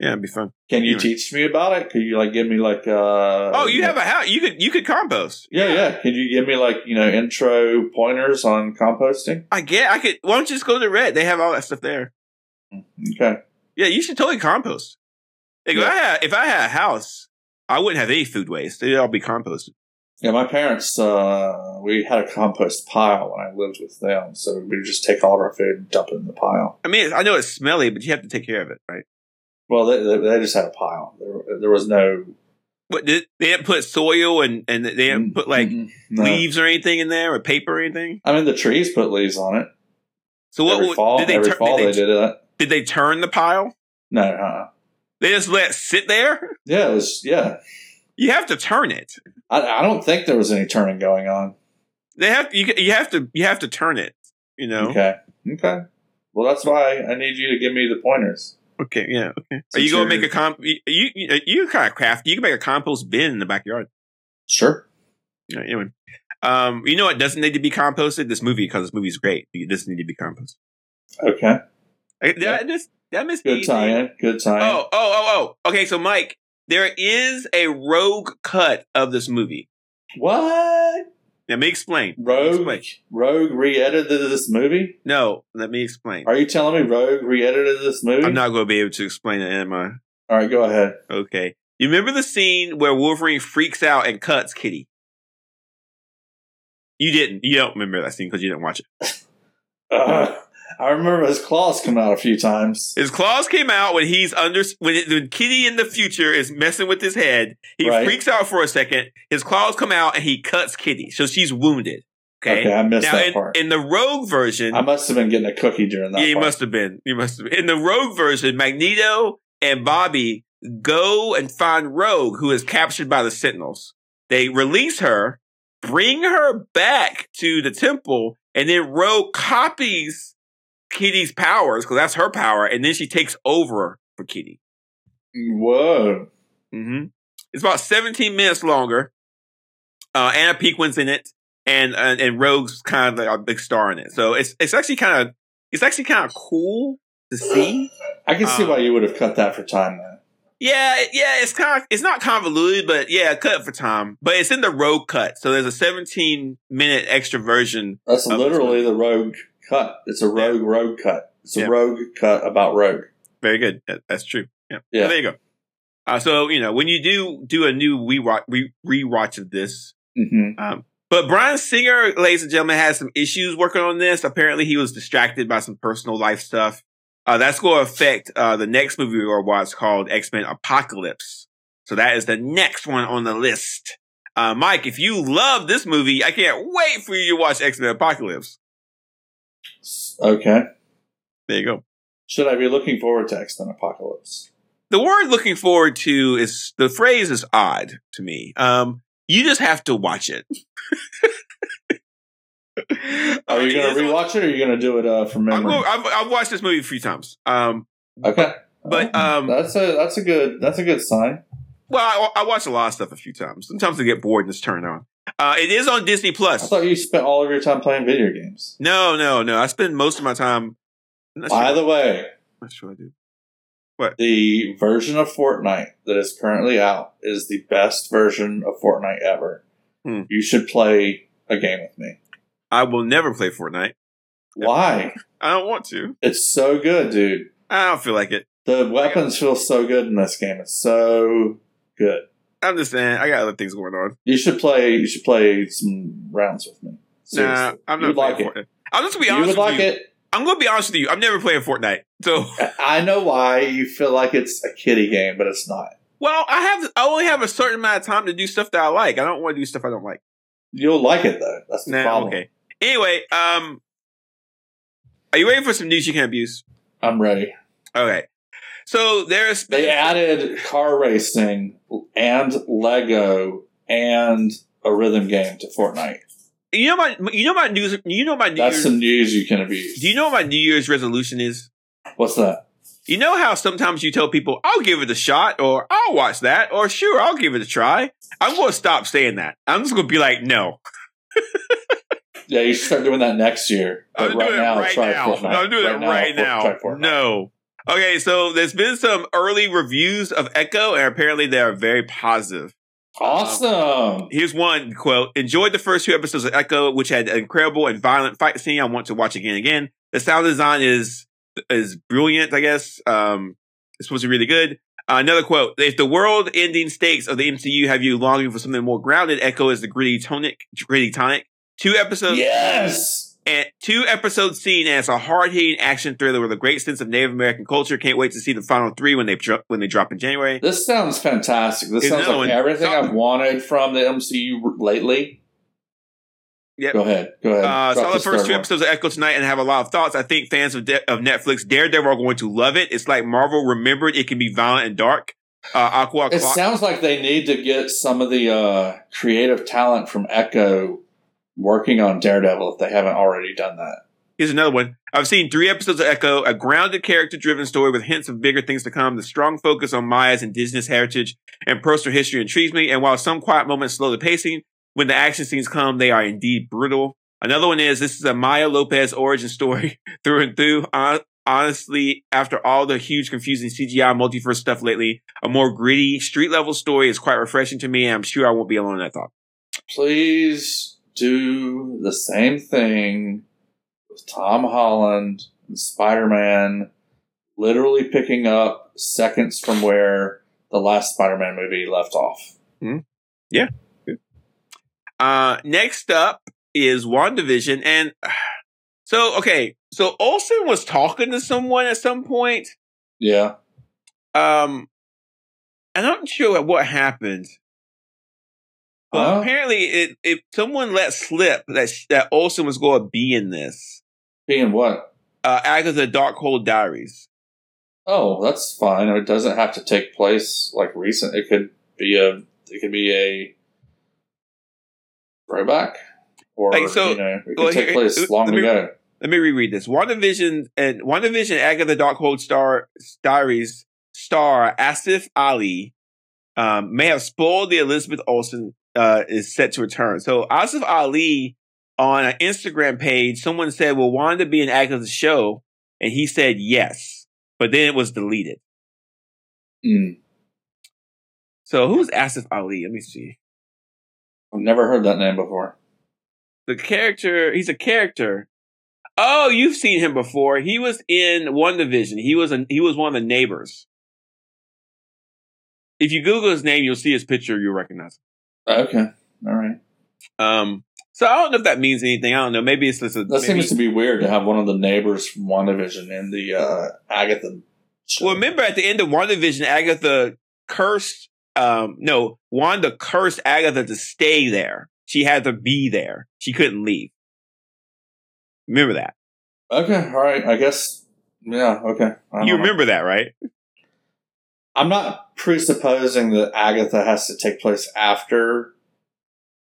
Yeah, it'd be fun. Can you Anyway. teach me about it? Could you like give me like uh Oh, you have a house. You could you could compost. Yeah, yeah. Could you give me like, you know, intro pointers on composting? I get. I could. Why don't you just go to Red? They have all that stuff there. Okay. Yeah, you should totally compost. Like, if, I had, if I had a house, I wouldn't have any food waste. It'd all be composted. Yeah, my parents uh we had a compost pile when I lived with them, so we would just take all of our food and dump it in the pile. I mean, I know it's smelly, but you have to take care of it, right? Well, they, they, they just had a pile. There, there was no What did they didn't put soil and and they didn't put like. No. leaves or anything in there or paper or anything? I mean, the trees put leaves on it. So what every would- fall, did they every tur- fall did they, they, did that. did they turn the pile? No, uh, They just let it sit there? yeah, it was yeah. You have to turn it. I, I don't think there was any turning going on. They have you you have to you have to turn it, you know. Okay, okay. Well, that's why I need you to give me the pointers. Okay, yeah, okay. Are you going to make a comp you you, you, kind of craft. You can make a compost bin in the backyard. Sure. Yeah, anyway. Um, you know what doesn't need to be composted? This movie, because this movie's great. It doesn't need to be composted. Okay. I, did I just did I miss Good tie-in. Good tie-in. Oh, oh, oh, oh. Okay, so Mike, there is a rogue cut of this movie. What? Let me explain. Rogue Explain. Rogue re-edited this movie? No, let me explain. Are you telling me Rogue re-edited this movie? I'm not going to be able to explain it, am I? All right, go ahead. Okay. You remember the scene where Wolverine freaks out and cuts Kitty? You didn't. You don't remember that scene because you didn't watch it. Uh, I remember his claws come out a few times. His claws came out when he's under when, it, when Kitty in the future is messing with his head. He Right. freaks out for a second. His claws come out and he cuts Kitty, so she's wounded. Okay, Okay, I missed now that in, part. in the Rogue version, I must have been getting a cookie during that. yeah, you part. must have been. You must have been. In the Rogue version, Magneto and Bobby go and find Rogue, who is captured by the Sentinels. They release her, bring her back to the temple, and then Rogue copies Kitty's powers because that's her power, and then she takes over for Kitty. Whoa. hmm It's about 17 minutes longer. Uh, Anna Paquin's in it, and and, and Rogue's kind of like a big star in it. So it's it's actually kind of it's actually kind of cool to see. I can see Um, why you would have cut that for time then. Yeah, yeah, it's kind of it's not convoluted, but yeah, cut for time. But it's in the Rogue cut, so there's a 17 minute extra version. That's literally the rogue cut. It's a rogue rogue cut. It's a Yeah. rogue cut about rogue. Very good. That's true. Yeah. Yeah. There you go. Uh, so you know when you do do a new rewatch re- rewatch of this, Mm-hmm. Um, but Bryan Singer, ladies and gentlemen, has some issues working on this. Apparently, he was distracted by some personal life stuff. Uh, that's going to affect uh, the next movie we'll watch called X Men Apocalypse. So that is the next one on the list. Uh, Mike, if you love this movie, I can't wait for you to watch X Men Apocalypse. Okay. There you go. Should I be looking forward to X Men Apocalypse? The word looking forward to is the phrase is odd to me. Um, you just have to watch it. Are you going to rewatch it or are you going to do it uh, from memory? I've, I've watched this movie a few times. Um, okay. but, um, that's a that's a good that's a good sign. Well, I, I watch a lot of stuff a few times. Sometimes I get bored and just turn it on. Uh, it is on Disney Plus. I thought you spent all of your time playing video games. No, no, no. I spend most of my time. By sure, the way, I'm sure I do. What? The version of Fortnite that is currently out is the best version of Fortnite ever. Hmm. You should play a game with me. I will never play Fortnite. Why? I don't want to. It's so good, dude. I don't feel like it. The weapons feel so good in this game. It's so good. I'm just saying. I got other things going on. You should play. You should play some rounds with me. Seriously. Nah, I'm You not would like playing it. Fortnite. I'm just gonna be You honest would with like you. it. I'm gonna be honest with you. I'm never playing Fortnite. So, I know why you feel like it's a kiddie game, but it's not. well, I have. I only have a certain amount of time to do stuff that I like. I don't want to do stuff I don't like. You'll like it though. That's the Nah, problem. okay. Anyway, um, are you ready for some news you can abuse? I'm ready. Okay. So there's They added car racing and Lego and a rhythm game to Fortnite. you know my you know my news you know my New That's Year's, some news you can abuse. do you know what my New Year's resolution is? What's that? You know how sometimes you tell people I'll give it a shot or I'll watch that or sure I'll give it a try. I'm going to stop saying that. I'm just going to be like no. Yeah, you should start doing that next year. But I'm right now, right try now. Fortnite. I'm doing right For- now. try Fortnite. No. Okay, so there's been some early reviews of Echo, and apparently they are very positive. Awesome. Here's one quote: "Enjoyed the first two episodes of Echo, which had an incredible and violent fight scene. I want to watch again and again. The sound design is is brilliant. I guess um, it's supposed to be really good." Uh, another quote: "If the world-ending stakes of the MCU have you longing for something more grounded, Echo is the gritty tonic, gritty tonic. Two episodes, Yes. And two episodes seen as a hard-hitting action thriller with a great sense of Native American culture. Can't wait to see the final three when they dro- when they drop in January." This sounds fantastic. This sounds like everything. I've wanted from the MCU lately. Yep. Go ahead. Go ahead. Uh, saw the first two episodes of Echo tonight and have a lot of thoughts. I think fans of, De- of Netflix Daredevil are going to love it. It's like Marvel remembered it can be violent and dark. Uh, Aqua It Clock- sounds like they need to get some of the uh, creative talent from Echo working on Daredevil if they haven't already done that. Here's another one. I've seen three episodes of Echo, a grounded character driven story with hints of bigger things to come. The strong focus on Maya's indigenous heritage and personal history intrigues me. And while some quiet moments slow the pacing, when the action scenes come, they are indeed brutal. Another one is this is a Maya Lopez origin story through and through. Hon- Honestly, after all the huge, confusing CGI multiverse stuff lately, a more gritty, street level story is quite refreshing to me, and I'm sure I won't be alone in that thought. Please do the same thing with Tom Holland and Spider Man, literally picking up seconds from where the last Spider Man movie left off. Yeah. Uh, next up, is WandaVision. And so, okay, so Olsen was talking to someone at some point. Yeah. Um, I'm not sure what happened. But Huh? apparently, it, it someone let slip that that Olsen was going to be in this. Being what? Uh, Agatha Darkhold Diaries. Oh, that's fine. It doesn't have to take place like recent. It could be a. It could be a throwback, or Like, so- you know, it could well, take here- place long me- ago. Let me reread this. WandaVision and WandaVision Agatha the Darkhold Star Diaries star Asif Ali um, may have spoiled the Elizabeth Olsen uh, is set to return. So Asif Ali on an Instagram page, someone said, "Will Wanda be an actor in the show?" And he said yes, but then it was deleted. Mm. So who's Asif Ali? Let me see. I've never heard that name before. The character, he's a character. Oh, you've seen him before. He was in WandaVision. He was a, he was one of the neighbors. If you Google his name, you'll see his picture. You'll recognize. Okay, all right. Um, so I don't know if that means anything. I don't know. Maybe it's just a. That maybe- seems to be weird to have one of the neighbors from WandaVision in the uh, Agatha. Show. Well, remember at the end of WandaVision, Agatha cursed, um, no, Wanda cursed Agatha to stay there. She had to be there. She couldn't leave. Remember that. Okay, all right. I guess. Yeah. Okay. You know. remember that, right? I'm not presupposing that Agatha has to take place after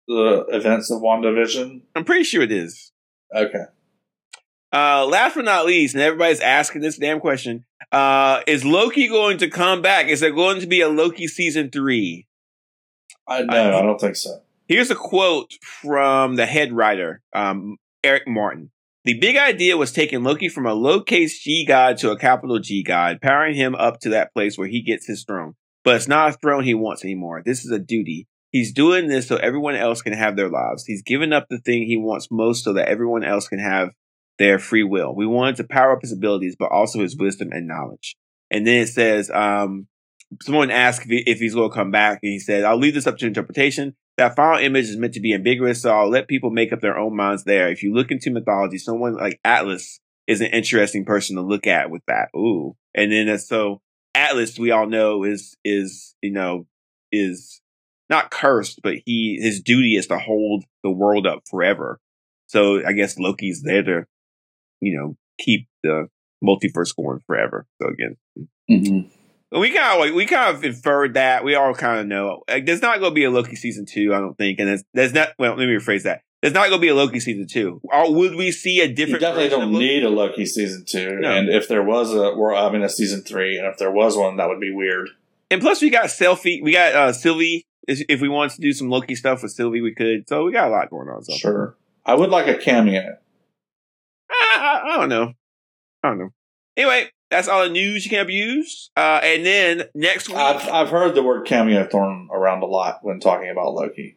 the events of WandaVision. I'm pretty sure it is. Okay. Uh, last but not least, and everybody's asking this damn question, uh, is Loki going to come back? Is there going to be a Loki season three? I no, I- I, don't think so. Here's a quote from the head writer, um, Eric Martin. The big idea was taking Loki from a lowercase g god to a capital G god, powering him up to that place where he gets his throne. But it's not a throne he wants anymore. This is a duty. He's doing this so everyone else can have their lives. He's given up the thing he wants most so that everyone else can have their free will. We wanted to power up his abilities, but also his wisdom and knowledge. And then it says, um, someone asked if, he, if he's going to come back, and he said, I'll leave this up to interpretation. That final image is meant to be ambiguous, so I'll let people make up their own minds there. If you look into mythology, someone like Atlas is an interesting person to look at with that. Ooh. And then uh, so Atlas, we all know is, is, you know, is not cursed, but he, his duty is to hold the world up forever. So I guess Loki's there to, you know, keep the multiverse going forever. So again, Mm-hmm. We kind of we kind of inferred that. We all kind of know. Like, there's not going to be a Loki season two, I don't think, and there's, there's not. Well, let me rephrase that. There's not going to be a Loki season two. Or would we see a different? You definitely don't need a Loki season two, No. and if there was a, we're having a season three, and if there was one, that would be weird. And plus, we got selfie. We got uh Sylvie. If if we wanted to do some Loki stuff with Sylvie, we could. So we got a lot going on. So Sure, I would like a cameo. I, I, I don't know. I don't know. Anyway, that's all the news you can abuse. Uh, and then next week, I've I've heard the word cameo thrown around a lot when talking about Loki.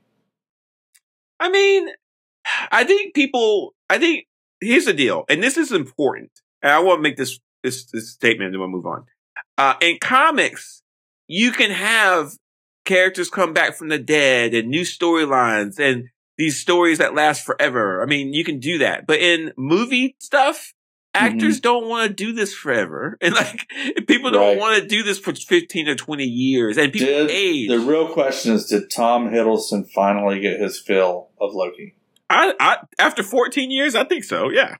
I mean, I think people. I think here's the deal, and this is important. And I want to make this this this statement, and then we'll move on. Uh, in comics, you can have characters come back from the dead and new storylines and these stories that last forever. I mean, you can do that, but in movie stuff. Actors don't want to do this forever, and like people don't Right. want to do this for fifteen or twenty years, and people Did age. the real question is: Did Tom Hiddleston finally get his fill of Loki? I, I after fourteen years, I think so. Yeah,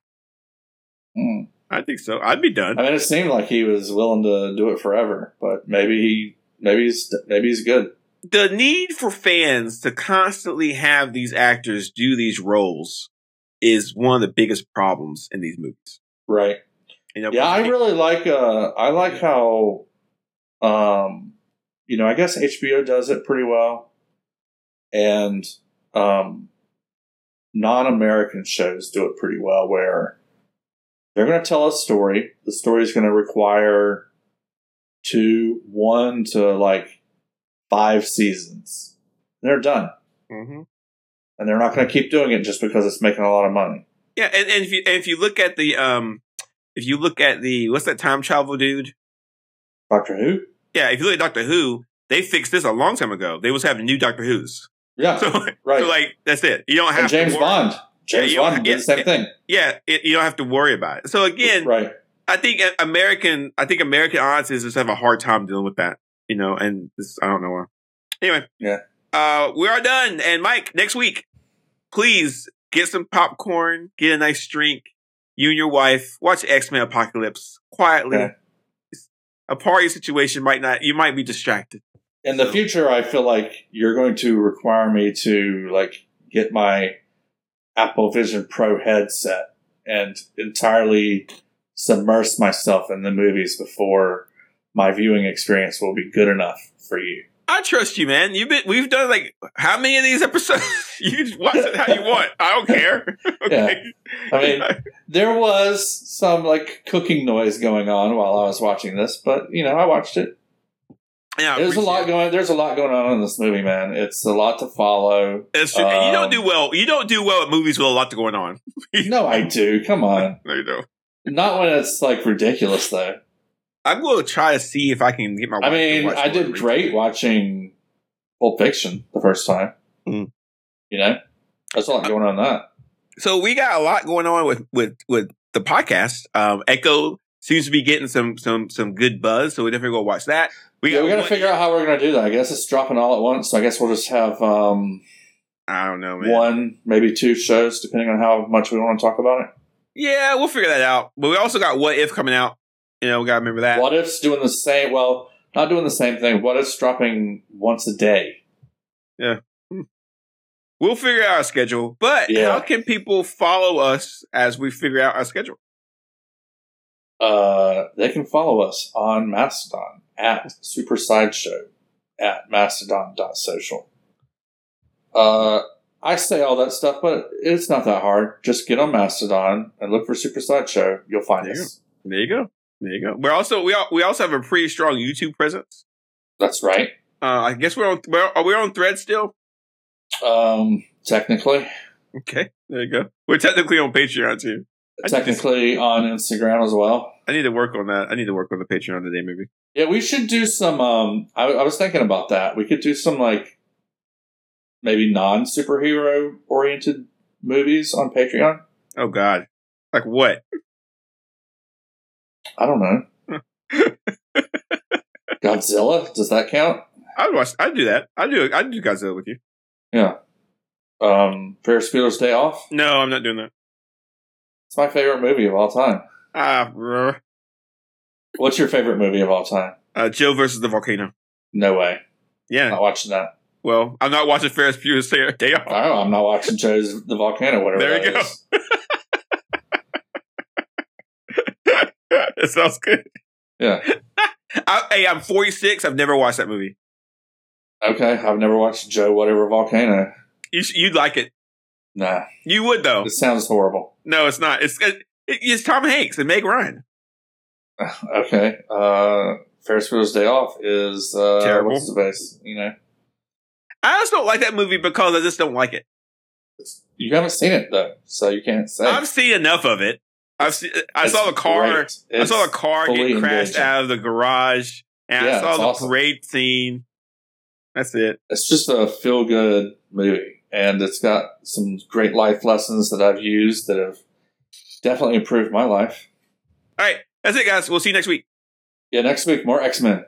Hmm. I think so. I'd be done. I mean, it seemed like he was willing to do it forever, but maybe he, maybe he's, maybe he's good. the need for fans to constantly have these actors do these roles is one of the biggest problems in these movies. Right. You know, Yeah, I really like. Uh, I like how, um, you know, I guess HBO does it pretty well, and um, non-American shows do it pretty well. Where they're going to tell a story. The story is going to require two, one to like five seasons. They're done, Mhm. and they're not going to keep doing it just because it's making a lot of money. Yeah, and, and if you and if you look at the um, if you look at the what's that time travel dude? Doctor Who. Yeah, if you look at Doctor Who, they fixed this a long time ago. They was having new Doctor Who's. Yeah, So, right. so like that's it. You don't have and James. Bond. James don't- Bond did the same yeah, thing. Yeah, it, you don't have to worry about it. So again, Right. I think American, I think American audiences just have a hard time dealing with that, you know, and this, I don't know why. Anyway. Yeah. Uh, we are done. And Mike, next week, please get some popcorn, get a nice drink. You and your wife watch X Men Apocalypse quietly. Okay. A party situation might not. You might be distracted. In the So- future, I feel like you're going to require me to like get my Apple Vision Pro headset and entirely submerge myself in the movies before my viewing experience will be good enough for you. I trust you, man. You've been. We've done like how many of these episodes? you watch it how you want. I don't care. okay. I mean, there was some like cooking noise going on while I was watching this, but you know, I watched it. yeah, I There's a lot it. going. There's a lot going on in this movie, man. It's a lot to follow. It's true. and you don't Um, do well. You don't do well at movies with a lot going on. No, I do. Come on, No, you don't. not when it's like ridiculous though. I'm going to try to see if I can get my. I mean, I did great watching Pulp Fiction the first time. Mm. You know, there's a lot going on that. So we got a lot going on with with with the podcast. Um, Echo seems to be getting some some some good buzz, so we definitely go watch that. We Yeah, we got to figure out how we're going to do that. I guess it's dropping all at once. So I guess we'll just have um, I don't know, man. one, maybe two shows, depending on how much we want to talk about it. Yeah, we'll figure that out. But we also got What If coming out. You know, we got to remember that. What if's doing the same? Well, not doing the same thing. What if's dropping once a day? Yeah. We'll figure out our schedule. But Yeah. how can people follow us as we figure out our schedule? Uh, they can follow us on Mastodon at Super Sideshow at mastodon.social. Uh, I say all that stuff, but it's not that hard. Just get on Mastodon and look for Super Sideshow. You'll find There you us. There you go. There you go. We're also we we also have a pretty strong YouTube presence. That's right. Uh, I guess we're on. We're, are we on Thread still? Um, technically, Okay, there you go. We're technically on Patreon too. Technically on Instagram as well. I need to work on that. I need to work on the Patreon today, maybe. Yeah, we should do some. Um, I, I was thinking about that. We could do some like maybe non superhero oriented movies on Patreon. Oh God, like what? I don't know. Godzilla does that count? I'd watch. I'd do that. I'd do. I'd do Godzilla with you. Yeah. Um, Ferris Bueller's Day Off. No, I'm not doing that. It's my favorite movie of all time. Ah, uh, What's your favorite movie of all time? uh, Joe versus the volcano. No way. Yeah. Not watching that. Well, I'm not watching Ferris Bueller's Day Off. I'm not watching Joe's The Volcano. Whatever. There you go. it sounds good. Yeah. I, hey, I'm 46. I've never watched that movie. Okay. I've never watched Joe Whatever Volcano. You sh- you'd like it. Nah. You would though. It sounds horrible. No, it's not. It's it, it's Tom Hanks and Meg Ryan. Okay. Uh, Ferris Bueller's Day Off is uh, Terrible. What's the base? You know, I just don't like that movie because I just don't like it. you haven't seen it though, so you can't say. I've seen enough of it. I've seen, I saw the car. I saw the car get crashed engaging. out of the garage, and I saw the awesome. parade scene. That's it. It's just a feel good movie, and it's got some great life lessons that I've used that have definitely improved my life. All right, that's it, guys. We'll see you next week. Yeah, next week more X Men.